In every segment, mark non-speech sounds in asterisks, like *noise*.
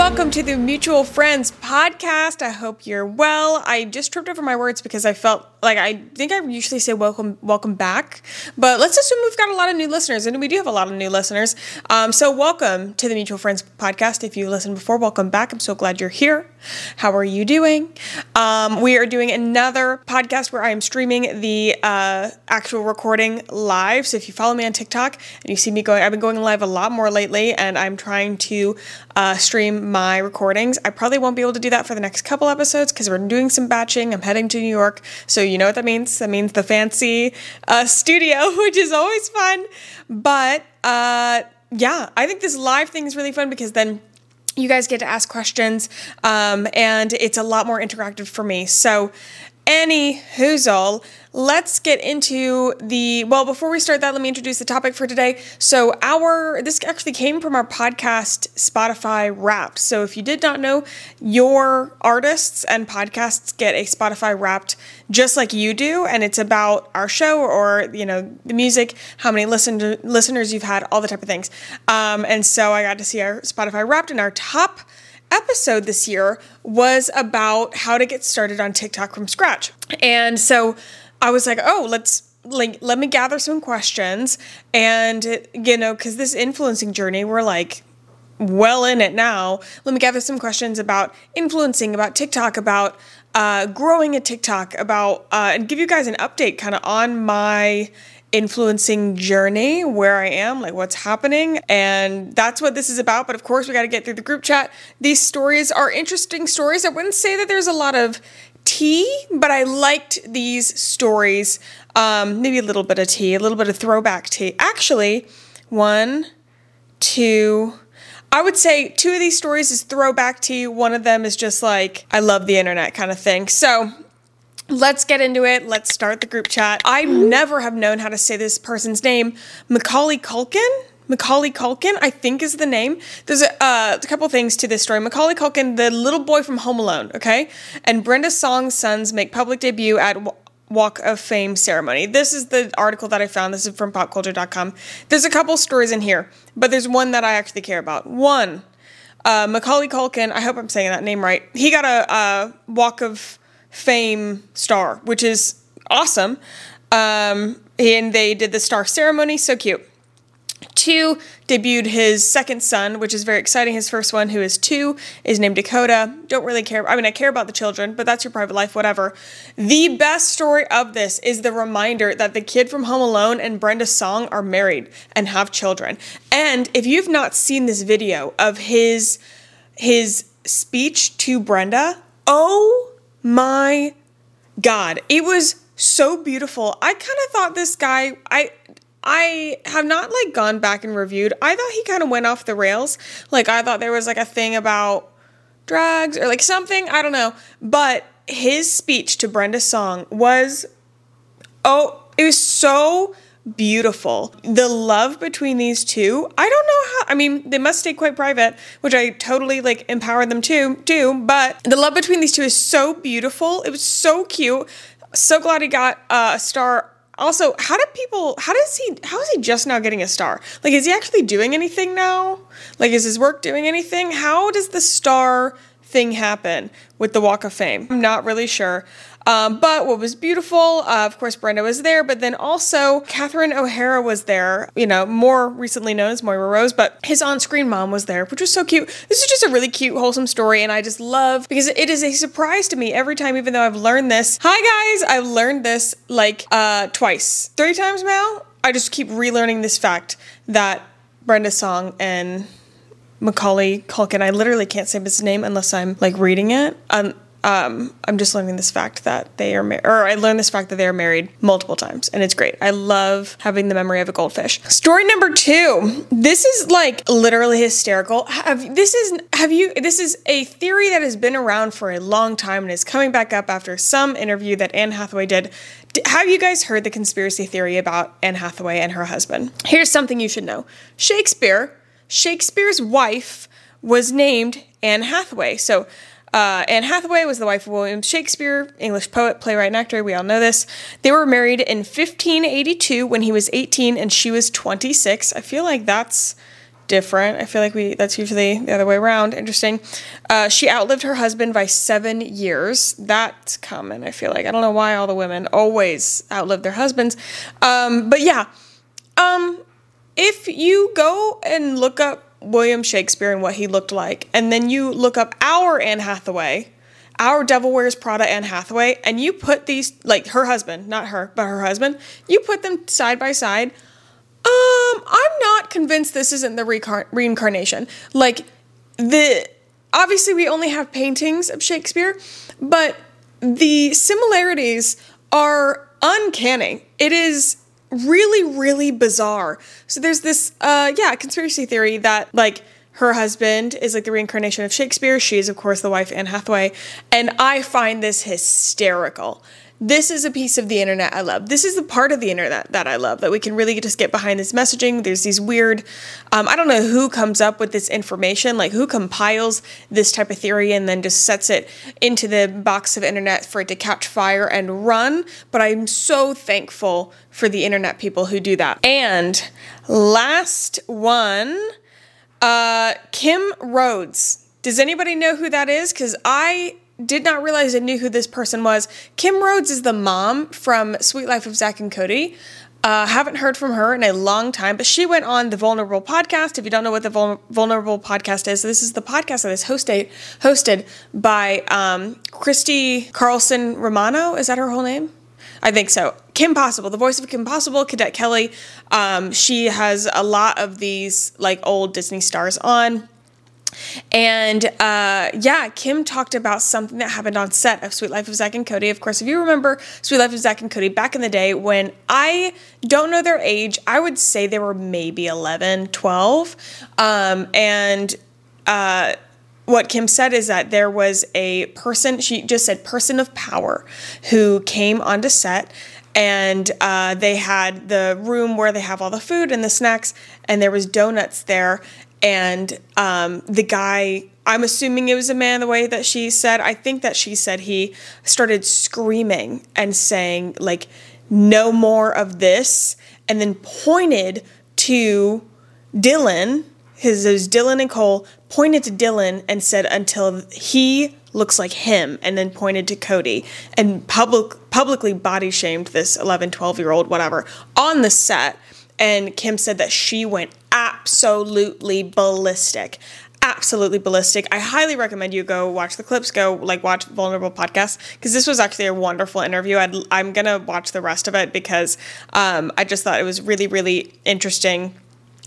welcome to the Mutual Friends podcast. I hope you're well. I just tripped over my words because I felt like I think I usually say welcome, welcome back, but let's assume we've got a lot of new listeners, and we do have a lot of new listeners. Um, so, welcome to the Mutual Friends podcast. If you listened before, welcome back. I'm so glad you're here. How are you doing? Um, we are doing another podcast where I am streaming the uh, actual recording live. So, if you follow me on TikTok and you see me going, I've been going live a lot more lately, and I'm trying to uh, stream my recordings. I probably won't be able to do that for the next couple episodes because we're doing some batching. I'm heading to New York, so you know what that means. That means the fancy uh, studio, *laughs* which is always fun. But uh, yeah, I think this live thing is really fun because then you guys get to ask questions um, and it's a lot more interactive for me. So, any all let's get into the well before we start that let me introduce the topic for today. So our this actually came from our podcast spotify wrapped. So if you did not know your artists and podcasts get a spotify wrapped just like you do. And it's about our show or you know the music how many listen listeners you've had all the type of things. Um, and so i got to see our spotify wrapped. And our top episode this year was about how to get started on tiktok from scratch. And so I was like, oh, let's like let me gather some questions and you know because this influencing journey we're like well in it now let me gather some questions about influencing about tiktok about uh, growing a tiktok about uh, and give you guys an update kind of on my influencing journey where I am, like what's happening. And that's what this is about. But of course, we got to get through the group chat. These stories are interesting stories. I wouldn't say that there's a lot of tea, but I liked these stories. Um, maybe a little bit of tea, a little bit of throwback tea. Actually, one, two, I would say two of these stories is throwback tea. One of them is just like, I love the internet kind of thing. So let's get into it. Let's start the group chat. I never have known how to say this person's name. Macaulay Culkin? Macaulay Culkin, I think is the name. There's a, uh, a couple things to this story. Macaulay Culkin, the little boy from Home Alone, okay? And Brenda Song's sons make public debut at Walk of Fame ceremony. This is the article that I found. This is from popculture.com. There's a couple stories in here, but there's one that I actually care about. One, uh, Macaulay Culkin, I hope I'm saying that name right. He got a, Walk of Fame star, which is awesome. Um, and they did the star ceremony, so cute. Two debuted his second son, which is very exciting. His first one, who is two, is named Dakota. Don't really care. I mean, I care about the children, but that's your private life, whatever. The best story of this is the reminder that the kid from Home Alone and Brenda Song are married and have children. And if you've not seen this video of his his speech to Brenda, oh my god, it was so beautiful. I kind of thought this guy, I I have not like gone back and reviewed. I thought he kind of went off the rails. Like I thought there was like a thing about drugs or like something, I don't know. But his speech to Brenda Song was oh, it was so beautiful. The love between these two, I don't know how I mean, they must stay quite private, which I totally like empower them to do, but the love between these two is so beautiful. It was so cute. So glad he got uh, a star also, how do people? How does he? How is he just now getting a star? Like, is he actually doing anything now? Like, is his work doing anything? How does the star thing happen with the Walk of Fame? I'm not really sure. Um, but what was beautiful, uh, of course, Brenda was there, but then also Catherine O'Hara was there, you know, more recently known as Moira Rose, but his on screen mom was there, which was so cute. This is just a really cute, wholesome story, and I just love because it is a surprise to me every time, even though I've learned this. Hi, guys, I've learned this like uh, twice, three times now. I just keep relearning this fact that Brenda Song and Macaulay Culkin, I literally can't say his name unless I'm like reading it. Um, um, I'm just learning this fact that they are married, or I learned this fact that they are married multiple times, and it's great. I love having the memory of a goldfish. Story number two. This is like literally hysterical. Have this is have you? This is a theory that has been around for a long time and is coming back up after some interview that Anne Hathaway did. Have you guys heard the conspiracy theory about Anne Hathaway and her husband? Here's something you should know: Shakespeare, Shakespeare's wife, was named Anne Hathaway. So uh, Anne Hathaway was the wife of William Shakespeare, English poet, playwright, and actor. We all know this. They were married in 1582 when he was 18 and she was 26. I feel like that's different. I feel like we that's usually the other way around. Interesting. Uh, she outlived her husband by seven years. That's common. I feel like I don't know why all the women always outlive their husbands. Um, but yeah, um, if you go and look up William Shakespeare and what he looked like, and then you look up our Anne Hathaway, our Devil Wears Prada Anne Hathaway, and you put these like her husband, not her, but her husband, you put them side by side um, I'm not convinced this isn't the reincarnation. Like the obviously we only have paintings of Shakespeare, but the similarities are uncanny. It is really really bizarre. So there's this uh yeah, conspiracy theory that like her husband is like the reincarnation of Shakespeare. She is, of course, the wife, Anne Hathaway. And I find this hysterical this is a piece of the internet I love. This is the part of the internet that I love that we can really just get behind this messaging. There's these weird, um, I don't know who comes up with this information, like who compiles this type of theory and then just sets it into the box of internet for it to catch fire and run. But I'm so thankful for the internet people who do that. And last one, uh, Kim Rhodes. Does anybody know who that is? Because I did not realize I knew who this person was. Kim Rhodes is the mom from Suite Life of Zack and Cody. Uh, haven't heard from her in a long time, but she went on the Vulnerable podcast. If you don't know what the Vul- Vulnerable podcast is, this is the podcast that is hosted hosted by um, Christy Carlson Romano. Is that her whole name? I think so. Kim Possible, the voice of Kim Possible, Cadet Kelly. Um, she has a lot of these like old Disney stars on. And uh, yeah, Kim talked about something that happened on set of Suite Life of Zack and Cody. Of course, if you remember Suite Life of Zack and Cody back in the day when I don't know their age, I would say they were maybe 11, 12. Um, and uh, what Kim said is that there was a person, she just said person of power, who came onto set and uh, they had the room where they have all the food and the snacks and there was donuts there and um, the guy i'm assuming it was a man the way that she said i think that she said he started screaming and saying like no more of this and then pointed to dylan his it was dylan and cole pointed to dylan and said until he looks like him and then pointed to cody and public publicly body shamed this 11 12 year old whatever on the set. And kim said that she went absolutely ballistic absolutely ballistic. I highly recommend you go watch the clips, go like watch Vulnerable podcast because this was actually a wonderful interview. i am gonna watch the rest of it because um, I just thought it was really really interesting.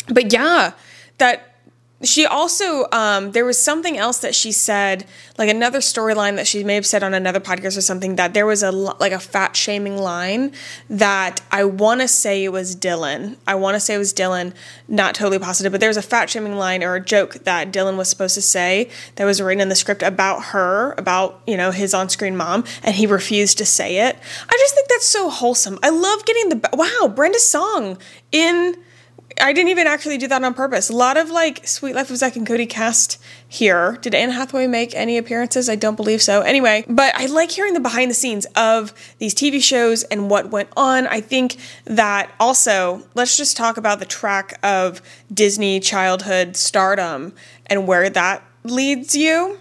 But yeah, that she also um, there was something else that she said like another storyline that she may have said on another podcast or something that there was a like a fat shaming line that i want to say it was dylan. I want to say it was dylan not totally positive but there was a fat shaming line or a joke that dylan was supposed to say that was written in the script about her about you know his on-screen mom and he refused to say it. I just think that's so wholesome. I love getting the wow brenda song in I didn't even actually do that on purpose. A lot of like Suite Life of Zack and Cody cast here. Did Anne Hathaway make any appearances? I don't believe so. Anyway, but I like hearing the behind the scenes of these TV shows and what went on. I think that also, let's just talk about the track of Disney childhood stardom and where that leads you.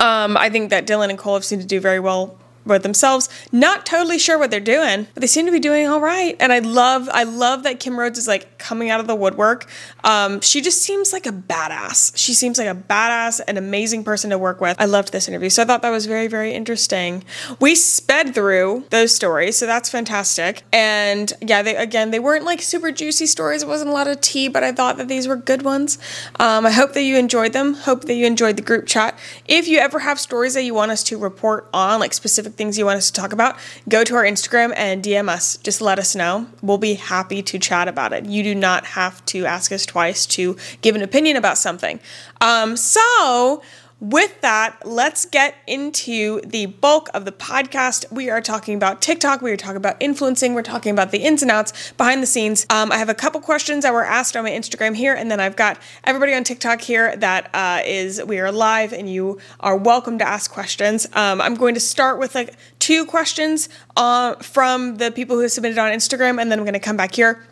Um, I think that Dylan and Cole have seemed to do very well with themselves, not totally sure what they're doing, but they seem to be doing all right. And I love, I love that Kim Rhodes is like coming out of the woodwork. Um, she just seems like a badass. She seems like a badass, an amazing person to work with. I loved this interview, so I thought that was very, very interesting. We sped through those stories, so that's fantastic. And yeah, they again, they weren't like super juicy stories. It wasn't a lot of tea, but I thought that these were good ones. Um, I hope that you enjoyed them. Hope that you enjoyed the group chat. If you ever have stories that you want us to report on, like specific things you want us to talk about, go to our Instagram and DM us. Just let us know. We'll be happy to chat about it. You do not have to ask us twice to give an opinion about something. Um, so, with that, let's get into the bulk of the podcast. We are talking about TikTok. We are talking about influencing. We're talking about the ins and outs behind the scenes. Um, I have a couple questions that were asked on my Instagram here, and then I've got everybody on TikTok here that uh, is we are live, and you are welcome to ask questions. Um, I'm going to start with like two questions uh, from the people who submitted on Instagram, and then I'm going to come back here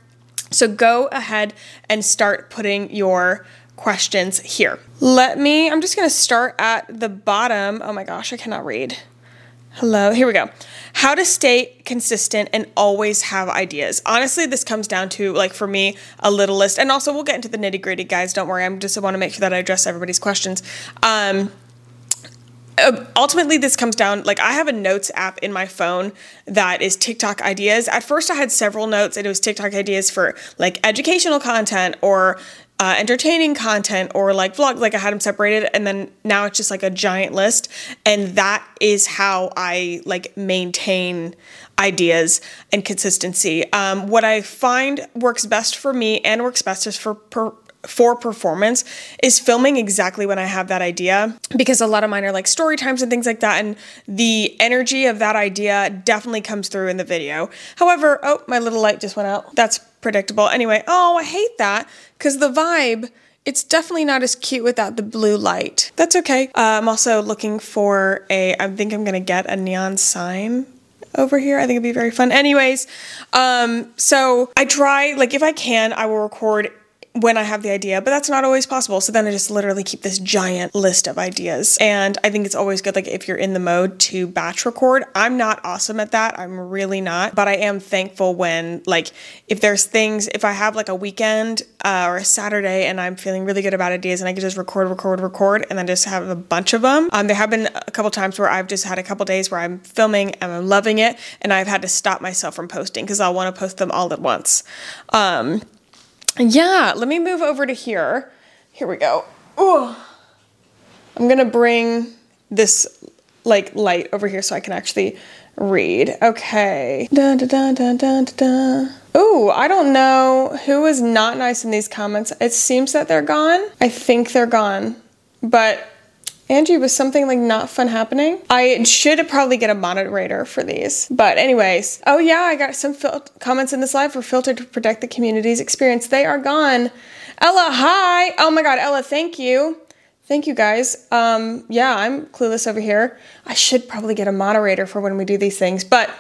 So go ahead and start putting your questions here. Let me, I'm just going to start at the bottom. Oh my gosh, I cannot read. Hello, here we go. How to stay consistent and always have ideas. Honestly, this comes down to, like, for me, a little list. And also, we'll get into the nitty gritty, guys. Don't worry. I'm just want to make sure that I address everybody's questions. Um, uh, ultimately this comes down like i have a notes app in my phone that is tiktok ideas at first i had several notes and it was tiktok ideas for like educational content or uh, entertaining content or like vlog like i had them separated and then now it's just like a giant list. And that is how i like maintain ideas and consistency. Um, what i find works best for me and works best is for per- for performance is filming exactly when I have that idea because a lot of mine are like story times and things like that and the energy of that idea definitely comes through in the video. However, oh, my little light just went out. That's predictable. Anyway, oh, I hate that cuz the vibe it's definitely not as cute without the blue light. That's okay. Uh, I'm also looking for a, I think I'm gonna get a neon sign over here. I think it'd be very fun. Anyways, um, so I try, like, if I can, I will record when I have the idea, but that's not always possible. So then I just literally keep this giant list of ideas. And I think it's always good, like, if you're in the mode to batch record. I'm not awesome at that. I'm really not. But I am thankful when, like, if there's things, if I have like a weekend uh, or a Saturday and I'm feeling really good about ideas and I can just record, record, record, and then just have a bunch of them. Um, there have been a couple times where I've just had a couple days where I'm filming and I'm loving it, and I've had to stop myself from posting because I'll want to post them all at once. Um, yeah, let me move over to here. Here we go. Oh, I'm gonna bring this like light over here so I can actually read. Okay. Dun, dun, dun. Ooh, I don't know who is not nice in these comments. It seems that they're gone. I think they're gone. But Angie, was something like not fun happening? I should probably get a moderator for these. But, anyways, oh yeah, I got some fil- comments in this live for filtered to protect the community's experience. They are gone. Ella, hi. Oh my God, Ella, thank you. Thank you guys. Um, yeah, I'm clueless over here. I should probably get a moderator for when we do these things. But,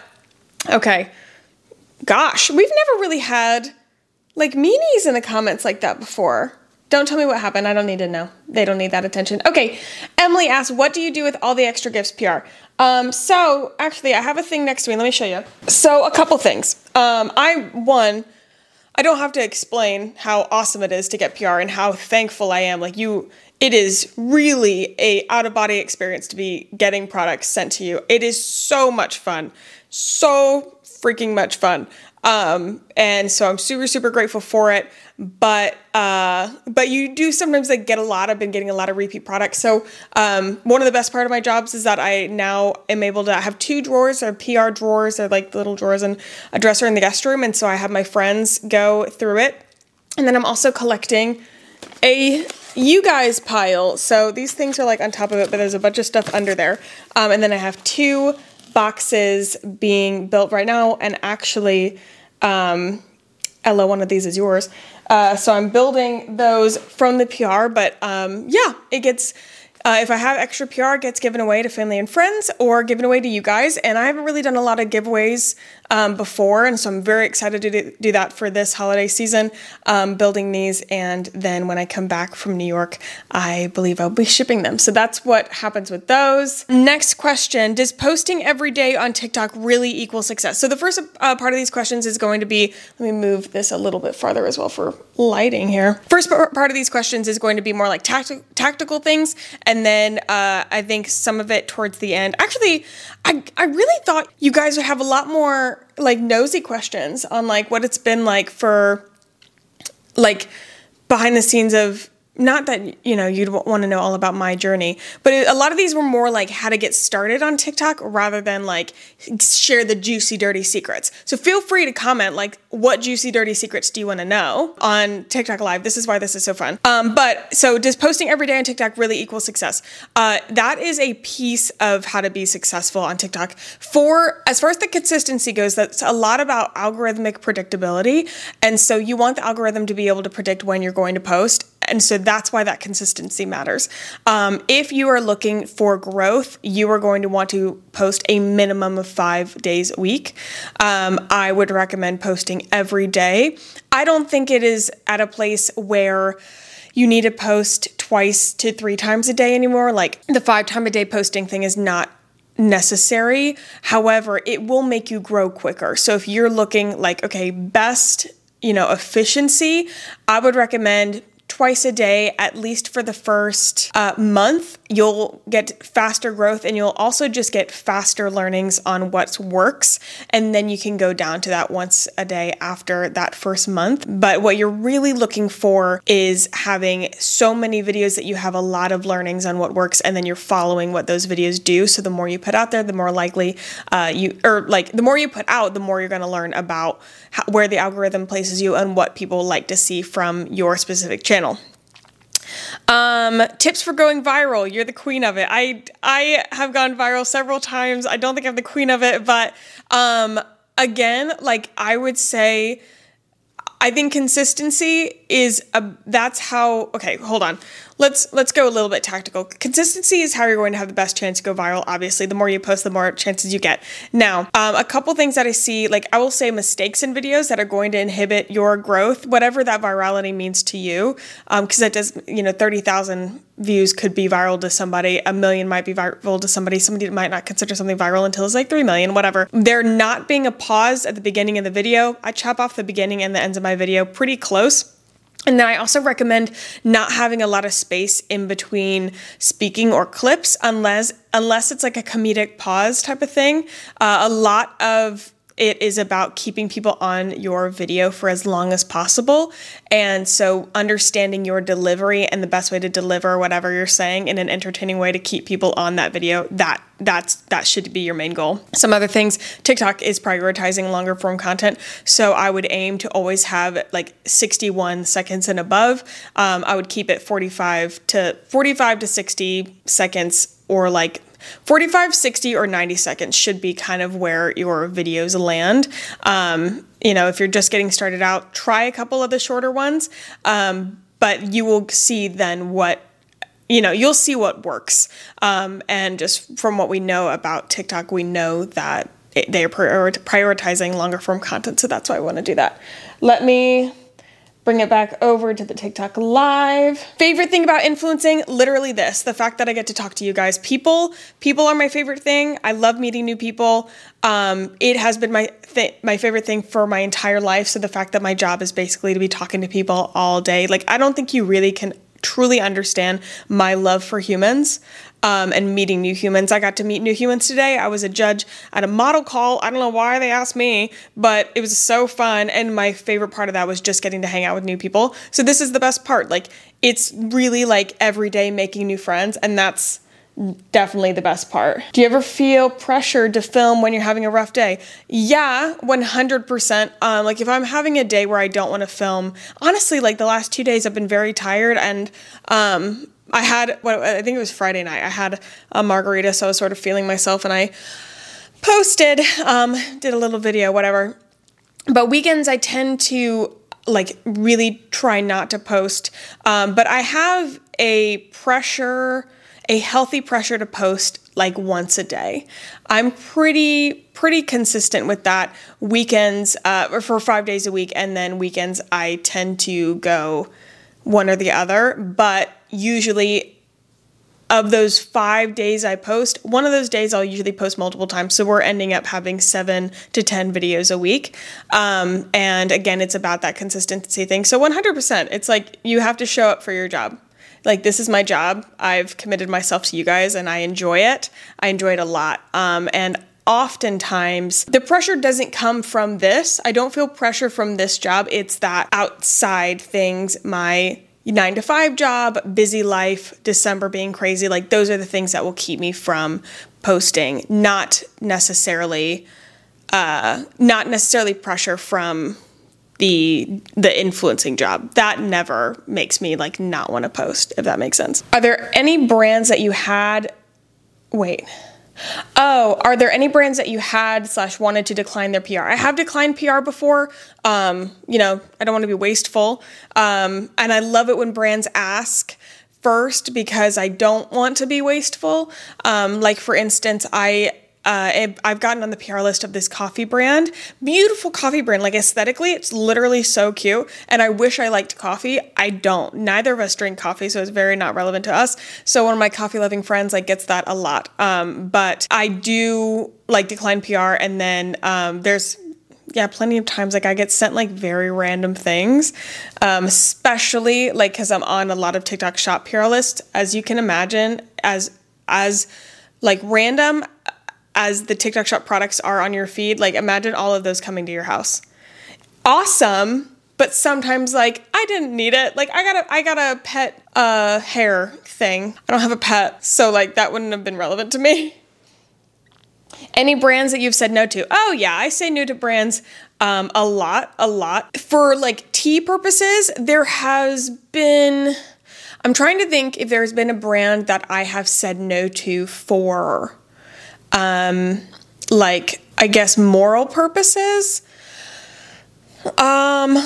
okay. Gosh, we've never really had like meanies in the comments like that before. Don't tell me what happened. I don't need to know. They don't need that attention. Okay. Emily asks, What do you do with all the extra gifts PR? Um, so, actually, I have a thing next to me. Let me show you. So, a couple things. Um, I, one, I don't have to explain how awesome it is to get PR and how thankful I am. Like, you, it is really a out of body experience to be getting products sent to you. It is so much fun. So freaking much fun. Um, and so I'm super, super grateful for it but uh, but you do sometimes like get a lot. I've been getting a lot of repeat products. So um, one of the best part of my jobs is that I now am able to have two drawers or PR drawers or like little drawers and a dresser in the guest room, and so I have my friends go through it, and then I'm also collecting a you guys pile. So these things are like on top of it, but there's a bunch of stuff under there, um, and then I have two boxes being built right now, and actually. Um, Ella, one of these is yours. Uh, so I'm building those from the PR, but um, yeah, it gets uh, if I have extra PR, it gets given away to family and friends or given away to you guys. And I haven't really done a lot of giveaways um, before, and so I'm very excited to do, that for this holiday season, um, building these. And then when I come back from New York, I believe I'll be shipping them. So that's what happens with those. Next question Does posting every day on TikTok really equal success? So the first uh, part of these questions is going to be let me move this a little bit farther as well for lighting here. First part of these questions is going to be more like tacti- tactical things. And then uh, I think some of it towards the end. Actually, I I really thought you guys would have a lot more like nosy questions on like what it's been like for like behind the scenes of not that you know you'd want to know all about my journey but a lot of these were more like how to get started on tiktok rather than like share the juicy dirty secrets. So feel free to comment like what juicy dirty secrets do you want to know on tiktok live? This is why this is so fun. Um, but so does posting every day on tiktok really equal success? Uh, that is a piece of how to be successful on tiktok. For as far as the consistency goes that's a lot about algorithmic predictability and so you want the algorithm to be able to predict when you're going to post And so that's why that consistency matters. Um, if you are looking for growth, you are going to want to post a minimum of five days a week. Um, I would recommend posting every day. I don't think it is at a place where you need to post twice to three times a day anymore. Like the five time a day posting thing is not necessary. However, it will make you grow quicker. So if you're looking like, okay, best, you know, efficiency, I would recommend twice a day, at least for the first uh, month. You'll get faster growth and you'll also just get faster learnings on what works. And then you can go down to that once a day after that first month. But what you're really looking for is having so many videos that you have a lot of learnings on what works and then you're following what those videos do. So the more you put out there, the more likely uh, you, or like the more you put out, the more you're going to learn about how, where the algorithm places you and what people like to see from your specific channel channel. Um, tips for going viral. You're the queen of it. I I have gone viral several times. I don't think I'm the queen of it, but um, again, like I would say I think consistency is a that's how okay, hold on. Let's let's go a little bit tactical. Consistency is how you're going to have the best chance to go viral. Obviously, the more you post, the more chances you get. Now, um, a couple things that I see, like I will say mistakes in videos that are going to inhibit your growth, whatever that virality means to you, because um, that does you know thirty thousand views could be viral to somebody, a million might be viral to somebody, somebody might not consider something viral until it's like 3 million, whatever. There not being a pause at the beginning of the video, I chop off the beginning and the ends of my video pretty close. And then I also recommend not having a lot of space in between speaking or clips unless unless it's like a comedic pause type of thing. Uh, a lot of it is about keeping people on your video for as long as possible. And so understanding your delivery and the best way to deliver whatever you're saying in an entertaining way to keep people on that video, that that's that should be your main goal. Some other things, TikTok is prioritizing longer form content. So I would aim to always have like 61 seconds and above. Um, I would keep it 45 to 45 to 60 seconds or like 45, 60, or 90 seconds should be kind of where your videos land. Um, you know, if you're just getting started out, try a couple of the shorter ones, um, but you will see then what you know you'll see what works. Um, and just from what we know about tiktok we know that they are prioritizing longer form content. So that's why i want to do that. Let me bring it back over to the TikTok live. Favorite thing about influencing, literally this, the fact that I get to talk to you guys. People, people are my favorite thing. I love meeting new people. Um, it has been my th- my favorite thing for my entire life. So the fact that my job is basically to be talking to people all day, like I don't think you really can truly understand my love for humans um, and meeting new humans. I got to meet new humans today. I was a judge at a model call. I don't know why they asked me, but it was so fun. And my favorite part of that was just getting to hang out with new people. So this is the best part. Like it's really like every day making new friends, and that's definitely the best part. Do you ever feel pressured to film when you're having a rough day? Yeah, 100%. Um, like if I'm having a day where I don't want to film, honestly, like the last two days I've been very tired and um, I had, what I think it was Friday night, I had a margarita, so I was sort of feeling myself and I posted, um, did a little video, whatever. But weekends I tend to like really try not to post. Um, but I have a pressure a healthy pressure to post like once a day. I'm pretty pretty consistent with that. Weekends uh, for five days a week, and then weekends I tend to go one or the other. But usually, of those five days I post, one of those days I'll usually post multiple times. So we're ending up having seven to 10 videos a week. Um, and again, it's about that consistency thing. So 100%, it's like you have to show up for your job like this is my job. I've committed myself to you guys and I enjoy it. I enjoy it a lot. Um, and oftentimes the pressure doesn't come from this. I don't feel pressure from this job. It's that outside things, my nine to five job, busy life, December being crazy. Like those are the things that will keep me from posting, not necessarily, uh, not necessarily pressure from the the influencing job that never makes me like not want to post if that makes sense are there any brands that you had wait Oh, are there any brands that you had slash wanted to decline their PR? I have declined PR before. Um, you know, I don't want to be wasteful. Um, and I love it when brands ask first because I don't want to be wasteful. Um, like for instance, I uh, I've gotten on the PR list of this coffee brand. Beautiful coffee brand. Like aesthetically, it's literally so cute. And I wish I liked coffee. I don't. Neither of us drink coffee, so it's very not relevant to us. So one of my coffee loving friends like gets that a lot. Um, but I do like decline PR, and then um, there's yeah, plenty of times like I get sent like very random things, um, especially like because I'm on a lot of TikTok shop PR list, as you can imagine, as as like random as the TikTok shop products are on your feed, like imagine all of those coming to your house. Awesome, but sometimes like I didn't need it. Like I got a I got a pet uh hair thing. I don't have a pet, so like that wouldn't have been relevant to me. Any brands that you've said no to? Oh yeah, I say no to brands um, a lot, a lot. For like tea purposes, there has been. I'm trying to think if there's been a brand that I have said no to for um, like I guess moral purposes. Um,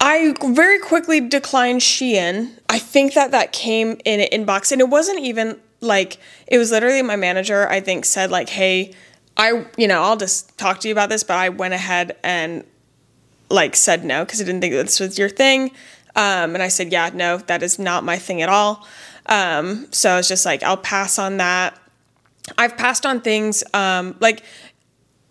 I very quickly declined Shein. I think that that came in an inbox, and it wasn't even like it was literally my manager. I think said like, "Hey, I you know I'll just talk to you about this," but I went ahead and like said no because I didn't think this was your thing. Um, and I said, "Yeah, no, that is not my thing at all." Um, so I was just like, "I'll pass on that." I've passed on things um, like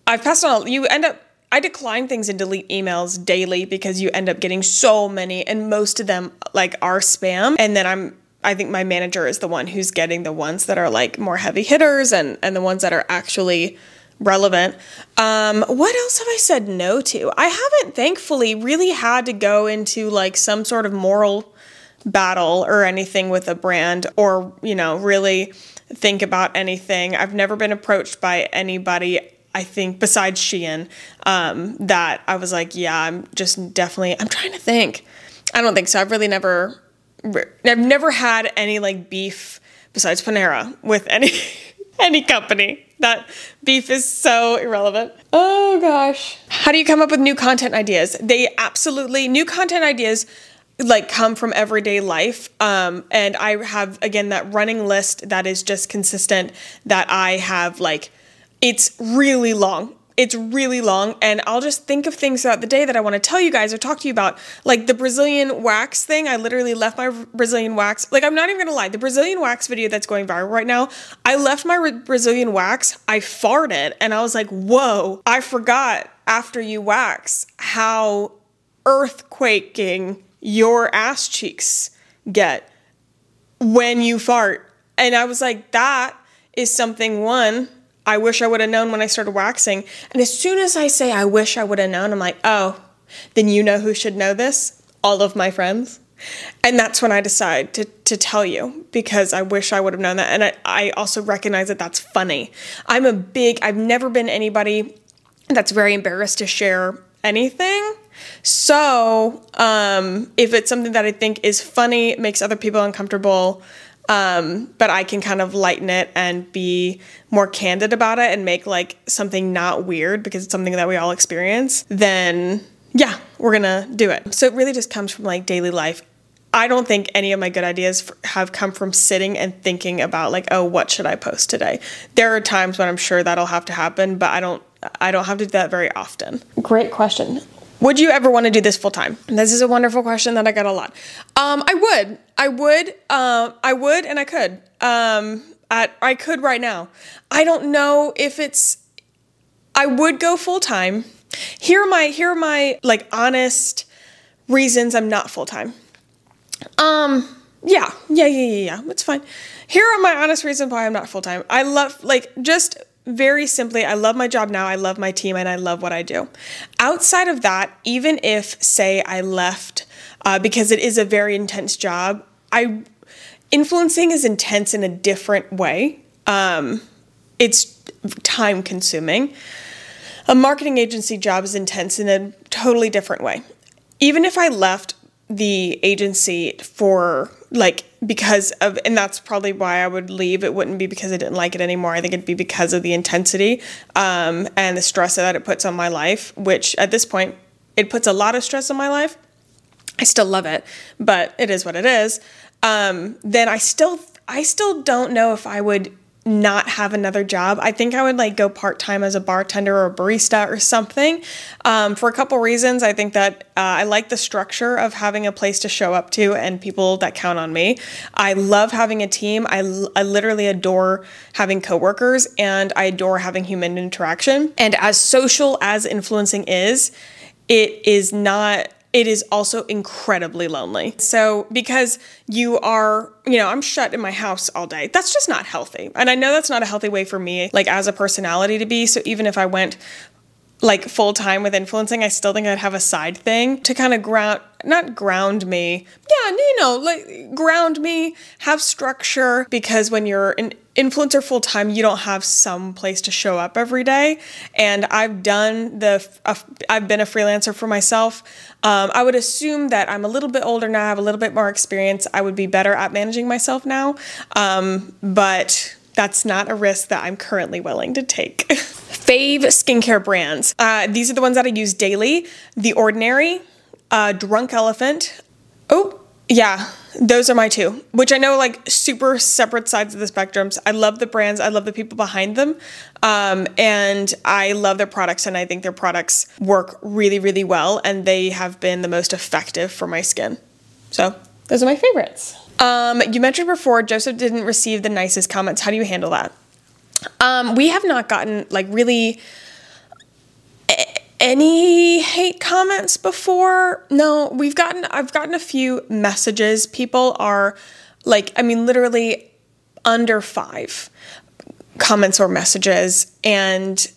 I've passed on. You end up. I decline things and delete emails daily because you end up getting so many, and most of them like are spam. And then I'm. I think my manager is the one who's getting the ones that are like more heavy hitters and and the ones that are actually relevant. Um, what else have I said no to? I haven't, thankfully, really had to go into like some sort of moral battle or anything with a brand or, you know, really think about anything. I've never been approached by anybody. I think besides Shein, um, that I was like, yeah, I'm just definitely. I'm trying to think. I don't think so. I've really never, I've never had any like beef besides Panera with any *laughs* any company. That beef is so irrelevant. Oh gosh. How do you come up with new content ideas? They absolutely new content ideas like come from everyday life. Um and i have again that running list that is just consistent that i have like it's really long. It's really long. And i'll just think of things throughout the day that i want to tell you guys or talk to you about. Like the brazilian wax thing i literally left my brazilian wax like i'm not even gonna lie the brazilian wax video that's going viral right now i left my brazilian wax i farted and i was like whoa i forgot after you wax how earthquaking your ass cheeks get when you fart. And I was like, that is something one I wish I would have known when I started waxing. And as soon as I say I wish I would have known, I'm like, oh, then you know who should know this? All of my friends. And that's when I decide to, to tell you because I wish I would have known that. And I, I also recognize that that's funny. I'm a big, I've never been anybody that's very embarrassed to share anything. So, um, if it's something that I think is funny, makes other people uncomfortable, um, but I can kind of lighten it and be more candid about it and make like something not weird because it's something that we all experience, then yeah, we're gonna do it. So it really just comes from like daily life. I don't think any of my good ideas have come from sitting and thinking about like, oh, what should I post today? There are times when I'm sure that'll have to happen, but I don't I don't have to do that very often. Great question. Would you ever want to do this full time? This is a wonderful question that I got a lot. Um, I would. I would. Um, I would, and I could. Um, at I could right now. I don't know if it's. I would go full time. Here are my here are my like honest reasons I'm not full time. Um. Yeah. Yeah. Yeah. Yeah. Yeah. It's fine. Here are my honest reasons why I'm not full time. I love like just very simply, I love my job now, I love my team, and I love what I do. Outside of that, even if, say, I left uh, because it is a very intense job, I influencing is intense in a different way. Um, it's time consuming. A marketing agency job is intense in a totally different way. Even if I left the agency for like because of and that's probably why I would leave. It wouldn't be because I didn't like it anymore. I think it'd be because of the intensity um, and the stress that it puts on my life, which at this point it puts a lot of stress on my life. I still love it, but it is what it is. Um, then I still I still don't know if I would not have another job. I think I would like go part time as a bartender or a barista or something um, for a couple reasons. I think that uh, I like the structure of having a place to show up to and people that count on me. I love having a team. I, I literally adore having coworkers and I adore having human interaction. And as social as influencing is, it is not it is also incredibly lonely. So, because you are, you know, I'm shut in my house all day, that's just not healthy. And I know that's not a healthy way for me, like as a personality to be. So, even if I went like full time with influencing, I still think I'd have a side thing to kind of ground, not ground me. Yeah, you know, like ground me, have structure because when you're an influencer full time, you don't have some place to show up every day. And I've done the, uh, I've been a freelancer for myself. Um, I would assume that I'm a little bit older now, I have a little bit more experience. I would be better at managing myself now. Um, but that's not a risk that I'm currently willing to take. *laughs* Fave skincare brands. Uh, these are the ones that I use daily The Ordinary, uh, Drunk Elephant. Oh, yeah, those are my two, which I know like super separate sides of the spectrums. I love the brands, I love the people behind them, um, and I love their products, and I think their products work really, really well, and they have been the most effective for my skin. So, those are my favorites. Um, you mentioned before Joseph didn't receive the nicest comments. How do you handle that? Um, we have not gotten like really any hate comments before. No, we've gotten I've gotten a few messages. People are like I mean literally under 5 comments or messages and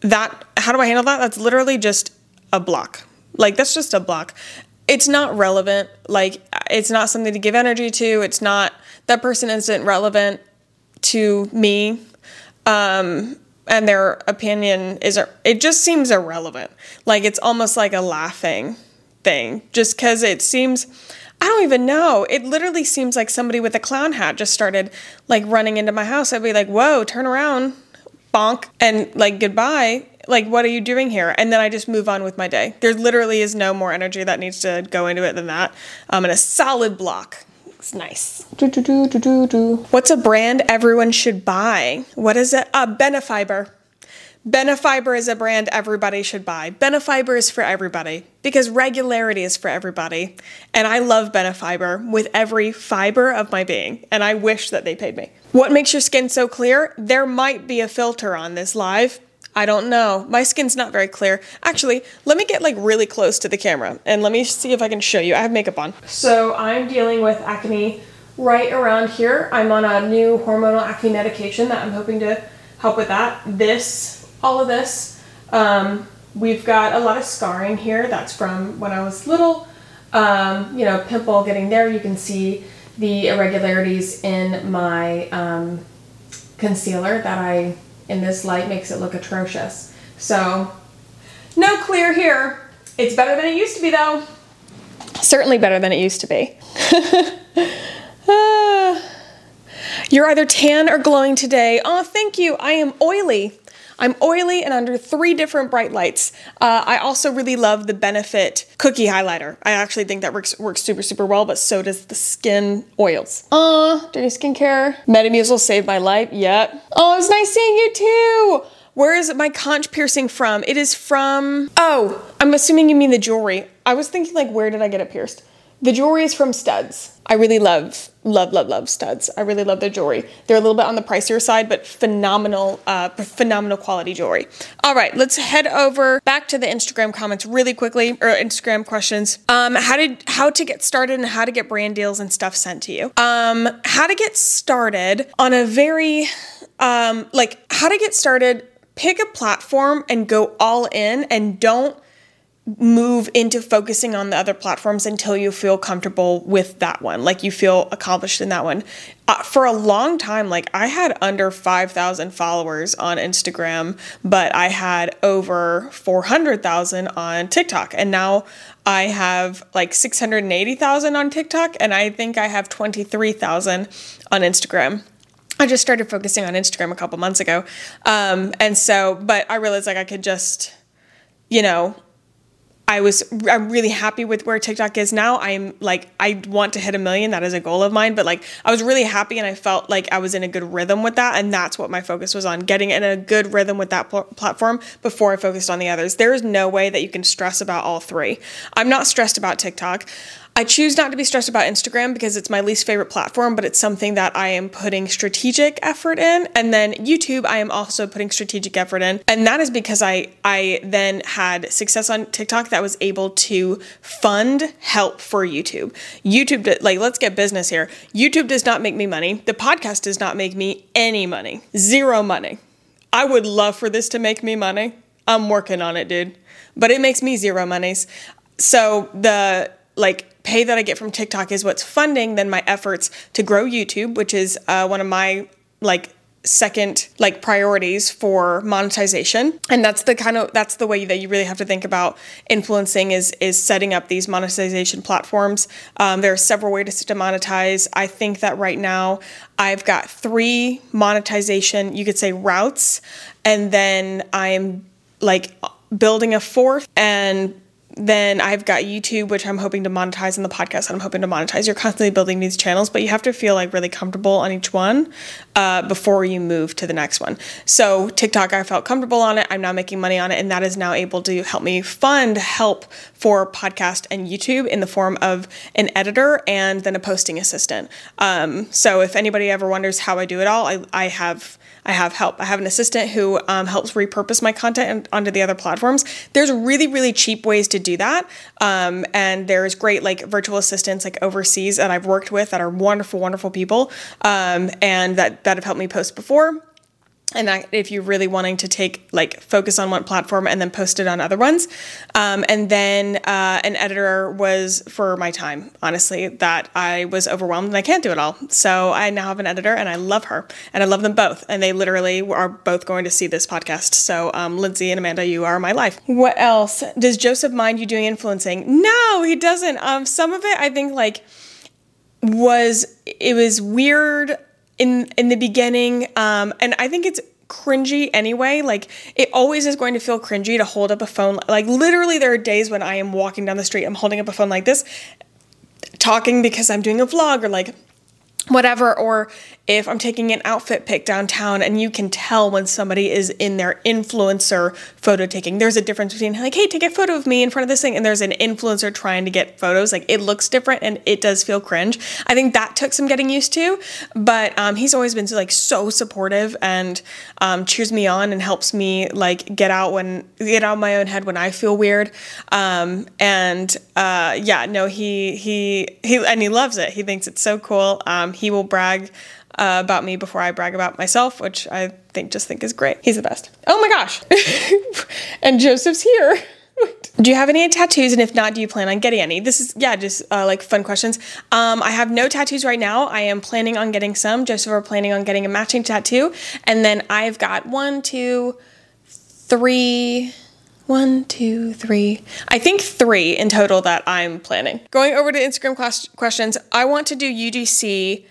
that how do I handle that? That's literally just a block. Like that's just a block it's not relevant. Like it's not something to give energy to. It's not that person isn't relevant to me. Um, and their opinion is it just seems irrelevant. Like it's almost like a laughing thing just cuz it seems I don't even know. It literally seems like somebody with a clown hat just started like running into my house. I'd be like, "Whoa, turn around." Bonk and like goodbye like what are you doing here and then i just move on with my day there literally is no more energy that needs to go into it than that um, and a solid block it's nice do, do, do, do, do, do. what's a brand everyone should buy what is it uh, benefiber Benefiber is a brand everybody should buy. Benefiber is for everybody because regularity is for everybody. And I love Benefiber with every fiber of my being, and I wish that they paid me. What makes your skin so clear? There might be a filter on this live, I don't know. My skin's not very clear. Actually, let me get like really close to the camera and let me see if I can show you. I have makeup on. So I'm dealing with acne right around here. I'm on a new hormonal acne medication that I'm hoping to help with that. This, all of this. Um, we've got a lot of scarring here. That's from when I was little. Um, you know, pimple getting there. You can see the irregularities in my um, concealer that I in this light makes it look atrocious. So, no clear here. It's better than it used to be though. Certainly better than it used to be. uh, *laughs* you're either tan or glowing today. Oh, thank you. I am oily. I'm oily and under three different bright lights. Uh, I also really love the Benefit Cookie Highlighter. I actually think that works works super, super well, but so does the skin oils. Uh, dirty skincare. Metamucil saved my life. Yep. Oh, it's nice seeing you too. Where is my conch piercing from? It is from, oh, I'm assuming you mean the jewelry. I was thinking like, where did I get it pierced? The jewelry is from Studs. I really love, love, love, love Studs. I really love their jewelry. They're a little bit on the pricier side, but phenomenal, uh, phenomenal quality jewelry. All right, let's head over back to the Instagram comments really quickly, or Instagram questions. Um, how did how to get started and how to get brand deals and stuff sent to you. Um, how to get started on a very, um, like how to get started. Pick a platform and go all in, and don't move into focusing on the other platforms until you feel comfortable with that one. Like you feel accomplished in that one. Uh, for a long time like i had under 5000 followers on instagram but i had over 400000 on tiktok. And now i have like 680000 on tiktok and i think i have 23000 on instagram. I just started focusing on Instagram a couple months ago. Um, and so, but I realized like I could just, you know, I was I'm really happy with where TikTok is now. I'm like I want to hit a million. That is a goal of mine. But like I was really happy and I felt like I was in a good rhythm with that, and that's what my focus was on getting in a good rhythm with that pl- platform before I focused on the others. There is no way that you can stress about all three. I'm not stressed about TikTok. I choose not to be stressed about Instagram because it's my least favorite platform, but it's something that I am putting strategic effort in. And then YouTube, I am also putting strategic effort in. And that is because I I then had success on TikTok that was able to fund help for YouTube. YouTube like let's get business here. YouTube does not make me money. The podcast does not make me any money. Zero money. I would love for this to make me money. I'm working on it, dude. But it makes me zero monies. So the like pay that I get from TikTok is what's funding then my efforts to grow YouTube, which is uh, one of my like second like priorities for monetization. And that's the kind of that's the way that you really have to think about influencing is is setting up these monetization platforms. Um, there are several ways to monetize. I think that right now i've got three monetization you could say routes. And then i'm like building a fourth and then I've got YouTube, which I'm hoping to monetize, and the podcast that I'm hoping to monetize. You're constantly building these channels, but you have to feel like really comfortable on each one uh, before you move to the next one. So TikTok, I felt comfortable on it. I'm now making money on it, and that is now able to help me fund help for podcast and YouTube in the form of an editor and then a posting assistant. Um, so if anybody ever wonders how I do it all, I, I have I have help. I have an assistant who um, helps repurpose my content onto the other platforms. There's really, really cheap ways to do that. Um, and there's great like virtual assistants like overseas that I've worked with that are wonderful, wonderful people um, and that, that have helped me post before and that if you're really wanting to take like focus on one platform and then post it on other ones. Um, and then uh, an editor was for my time honestly that i was overwhelmed and i can't do it all. So i now have an editor and i love her and i love them both. And they literally are both going to see this podcast. So um, lindsay and amanda you are my life. What else? Does joseph mind you doing influencing? No he doesn't. Um, some of it i think like was it was weird in in the beginning um, and i think it's cringy anyway like it always is going to feel cringy to hold up a phone like literally there are days when i am walking down the street i'm holding up a phone like this talking because i'm doing a vlog or like whatever or if I'm taking an outfit pic downtown and you can tell when somebody is in their influencer photo taking. There's a difference between like, hey, take a photo of me in front of this thing, and there's an influencer trying to get photos. Like it looks different and it does feel cringe. I think that took some getting used to, but um, he's always been so, like so supportive and um, cheers me on and helps me like get out when get out my own head when I feel weird. Um, and uh, yeah, no, he he he and he loves it. He thinks it's so cool. He will brag uh, about me before I brag about myself, which I think just think is great. He's the best. Oh my gosh. *laughs* and Joseph's here. *laughs* do you have any tattoos? And if not, do you plan on getting any? This is, yeah, just uh, like fun questions. Um, I have no tattoos right now. I am planning on getting some. Joseph are planning on getting a matching tattoo. And then I've got one, two, three, one, two, three. I think three in total that I'm planning. Going over to Instagram class questions, I want to do UGC.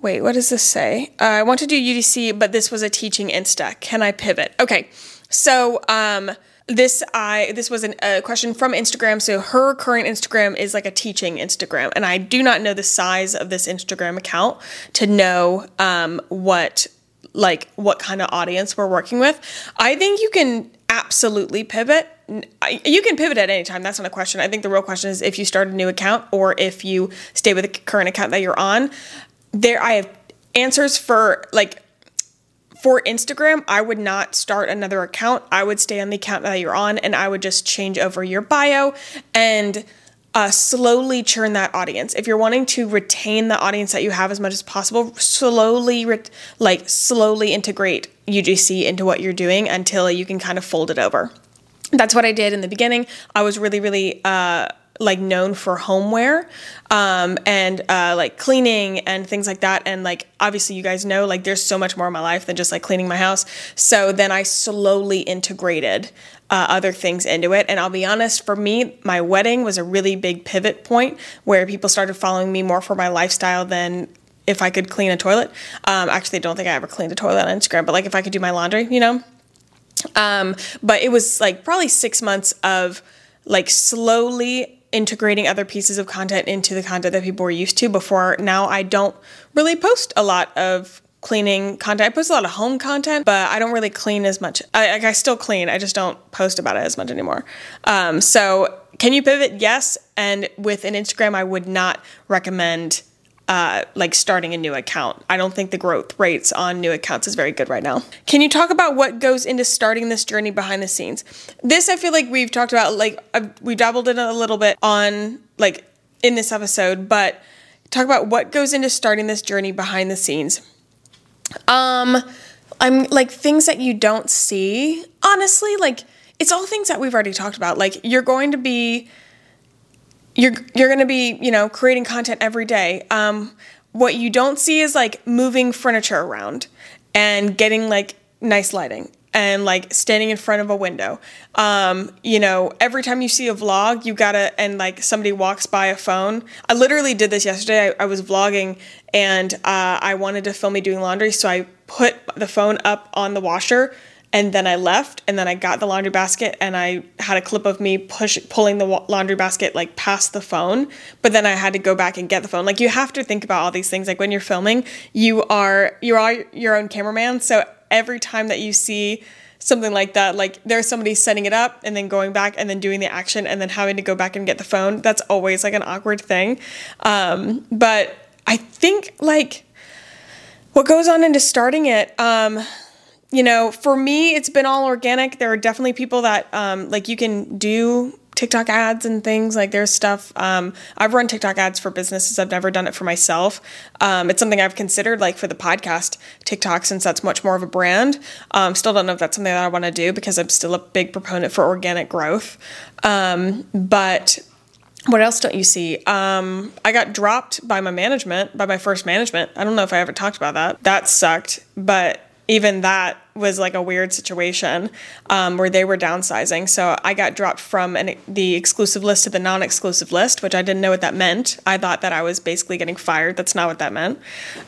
wait, what does this say? Uh, I want to do UGC, but this was a teaching Insta. Can I pivot? Okay, so um, this I this was an, a question from Instagram. So her current Instagram is like a teaching Instagram, and I do not know the size of this Instagram account to know um, what like what kind of audience we're working with. I think you can absolutely pivot. You can pivot at any time. That's not a question. I think the real question is if you start a new account or if you stay with the current account that you're on there I have answers for like for Instagram, I would not start another account. I would stay on the account that you're on and I would just change over your bio and uh, slowly churn that audience. If you're wanting to retain the audience that you have as much as possible, slowly, re- like, slowly integrate UGC into what you're doing until you can kind of fold it over. that's what I did in the beginning. I was really, really uh, like known for homeware um, and uh, like cleaning and things like that. And like obviously, you guys know like there's so much more in my life than just like cleaning my house. So then I slowly integrated uh, other things into it. And I'll be honest, for me, my wedding was a really big pivot point where people started following me more for my lifestyle than if I could clean a toilet. Um, actually, I don't think I ever cleaned a toilet on Instagram, but like if I could do my laundry, you know. Um, but it was like probably six months of like slowly integrating other pieces of content into the content that people were used to before now I don't really post a lot of cleaning content. I post a lot of home content, but I don't really clean as much. I, like I still clean, I just don't post about it as much anymore. Um, so can you pivot? Yes. And with an Instagram, I would not recommend uh, like starting a new account. I don't think the growth rates on new accounts is very good right now. Can you talk about what goes into starting this journey behind the scenes? This I feel like we've talked about, like uh, we dabbled in a little bit on like in this episode, but talk about what goes into starting this journey behind the scenes. Um, I'm like things that you don't see. Honestly, like it's all things that we've already talked about. Like you're going to be you're you're going to be you know creating content every day. Um, what you don't see is like moving furniture around and getting like nice lighting and like standing in front of a window. Um, you know every time you see a vlog you gotta and like somebody walks by a phone. I literally did this yesterday. I, I was vlogging and uh, i wanted to film me doing laundry so i put the phone up on the washer and then I left and then I got the laundry basket and I had a clip of me push pulling the laundry basket like past the phone but then I had to go back and get the phone. Like you have to think about all these things like when you're filming you are you are your own cameraman so every time that you see something like that like there's somebody setting it up and then going back and then doing the action and then having to go back and get the phone that's always like an awkward thing. Um, but I think like what goes on into starting it um, you know, for me, it's been all organic. There are definitely people that um, like you can do TikTok ads and things. Like there's stuff. Um, I've run TikTok ads for businesses. I've never done it for myself. Um, it's something I've considered, like for the podcast TikTok, since that's much more of a brand. Um, still don't know if that's something that I want to do because I'm still a big proponent for organic growth. Um, but what else don't you see? Um, I got dropped by my management, by my first management. I don't know if I ever talked about that. That sucked, but even that was like a weird situation um, where they were downsizing. So I got dropped from an, the exclusive list to the non exclusive list, which I didn't know what that meant. I thought that I was basically getting fired. That's not what that meant.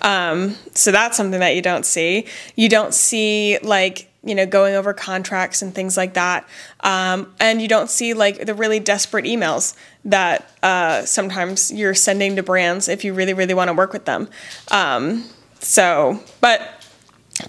Um, so that's something that you don't see. You don't see like, you know, going over contracts and things like that. Um, and you don't see like the really desperate emails that uh, sometimes you're sending to brands if you really, really want to work with them. Um, so, but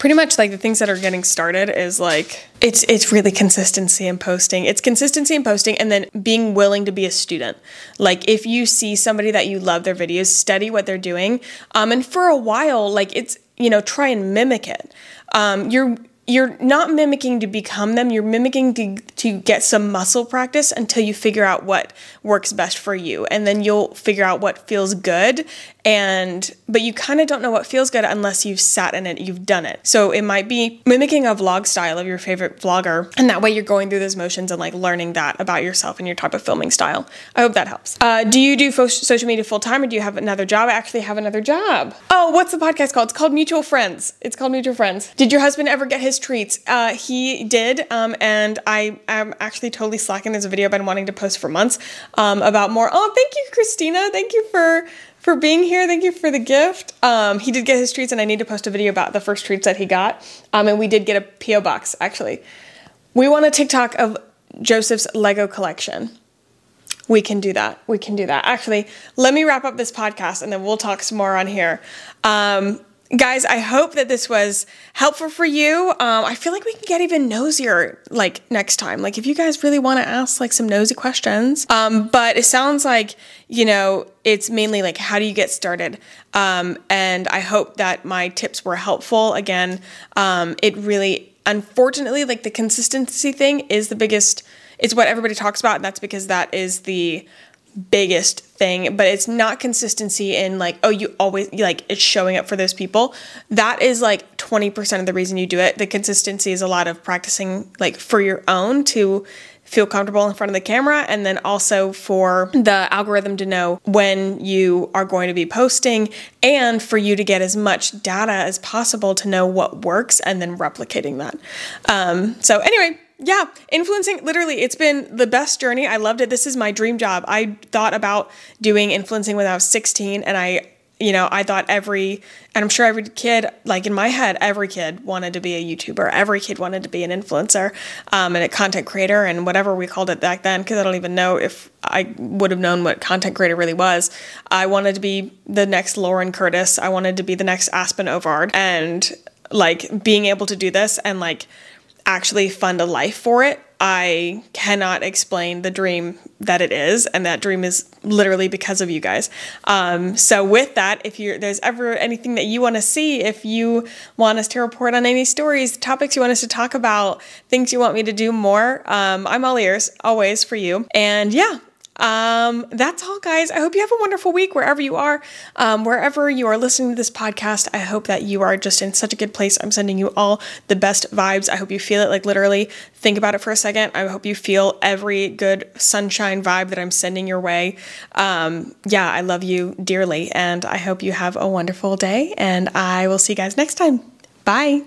pretty much like the things that are getting started is like it's it's really consistency in posting. It's consistency in posting and then being willing to be a student. Like if you see somebody that you love their videos study what they're doing um, and for a while like it's you know try and mimic it. Um, you're you're not mimicking to become them. You're mimicking to, to get some muscle practice until you figure out what works best for you. And then you'll figure out what feels good and but you kind of don't know what feels good unless you've sat in it you've done it. So it might be mimicking a vlog style of your favorite vlogger and that way you're going through those motions and like learning that about yourself and your type of filming style. I hope that helps. Uh, do you do fo- social media full time or do you have another job? I actually have another job. Oh what's the podcast called? It's called mutual friends. It's called mutual friends. Did your husband ever get his treats? Uh, he did um, and i am actually totally slacking there's a video. I've been wanting to post for months um, about more. Oh thank you christina. Thank you for for being here. Thank you for the gift. Um, he did get his treats, and I need to post a video about the first treats that he got. Um, and we did get a PO box actually. We want a TikTok of Joseph's Lego collection. We can do that. We can do that. Actually, let me wrap up this podcast, and then we'll talk some more on here. Um, guys i hope that this was helpful for you. Um, i feel like we can get even nosier like next time. Like if you guys really want to ask like some nosy questions. Um, but it sounds like you know it's mainly like how do you get started? Um, and i hope that my tips were helpful. Again um, it really unfortunately like the consistency thing is the biggest it's what everybody talks about. And that's because that is the biggest thing but it's not consistency in like oh you always like it's showing up for those people that is like 20% of the reason you do it the consistency is a lot of practicing like for your own to feel comfortable in front of the camera, and then also for the algorithm to know when you are going to be posting, and for you to get as much data as possible to know what works and then replicating that. Um, so, anyway, yeah, influencing literally, it's been the best journey. I loved it. This is my dream job. I thought about doing influencing when I was 16, and I, you know, I thought every, and I'm sure every kid, like in my head, every kid wanted to be a YouTuber. Every kid wanted to be an influencer um, and a content creator and whatever we called it back then, because I don't even know if I would have known what content creator really was. I wanted to be the next Lauren Curtis. I wanted to be the next Aspyn Ovard. And like being able to do this and like, actually fund a life for it, I cannot explain the dream that it is, and that dream is literally because of you guys. Um, so, with that, if you there's ever anything that you want to see, if you want us to report on any stories, topics you want us to talk about, things you want me to do more, um, I'm all ears always for you. And yeah, um, that's all, guys. I hope you have a wonderful week wherever you are, um, wherever you are listening to this podcast. I hope that you are just in such a good place. I'm sending you all the best vibes. I hope you feel it. Like literally, think about it for a second. I hope you feel every good sunshine vibe that I'm sending your way. Um, yeah, I love you dearly, and I hope you have a wonderful day. And I will see you guys next time. Bye.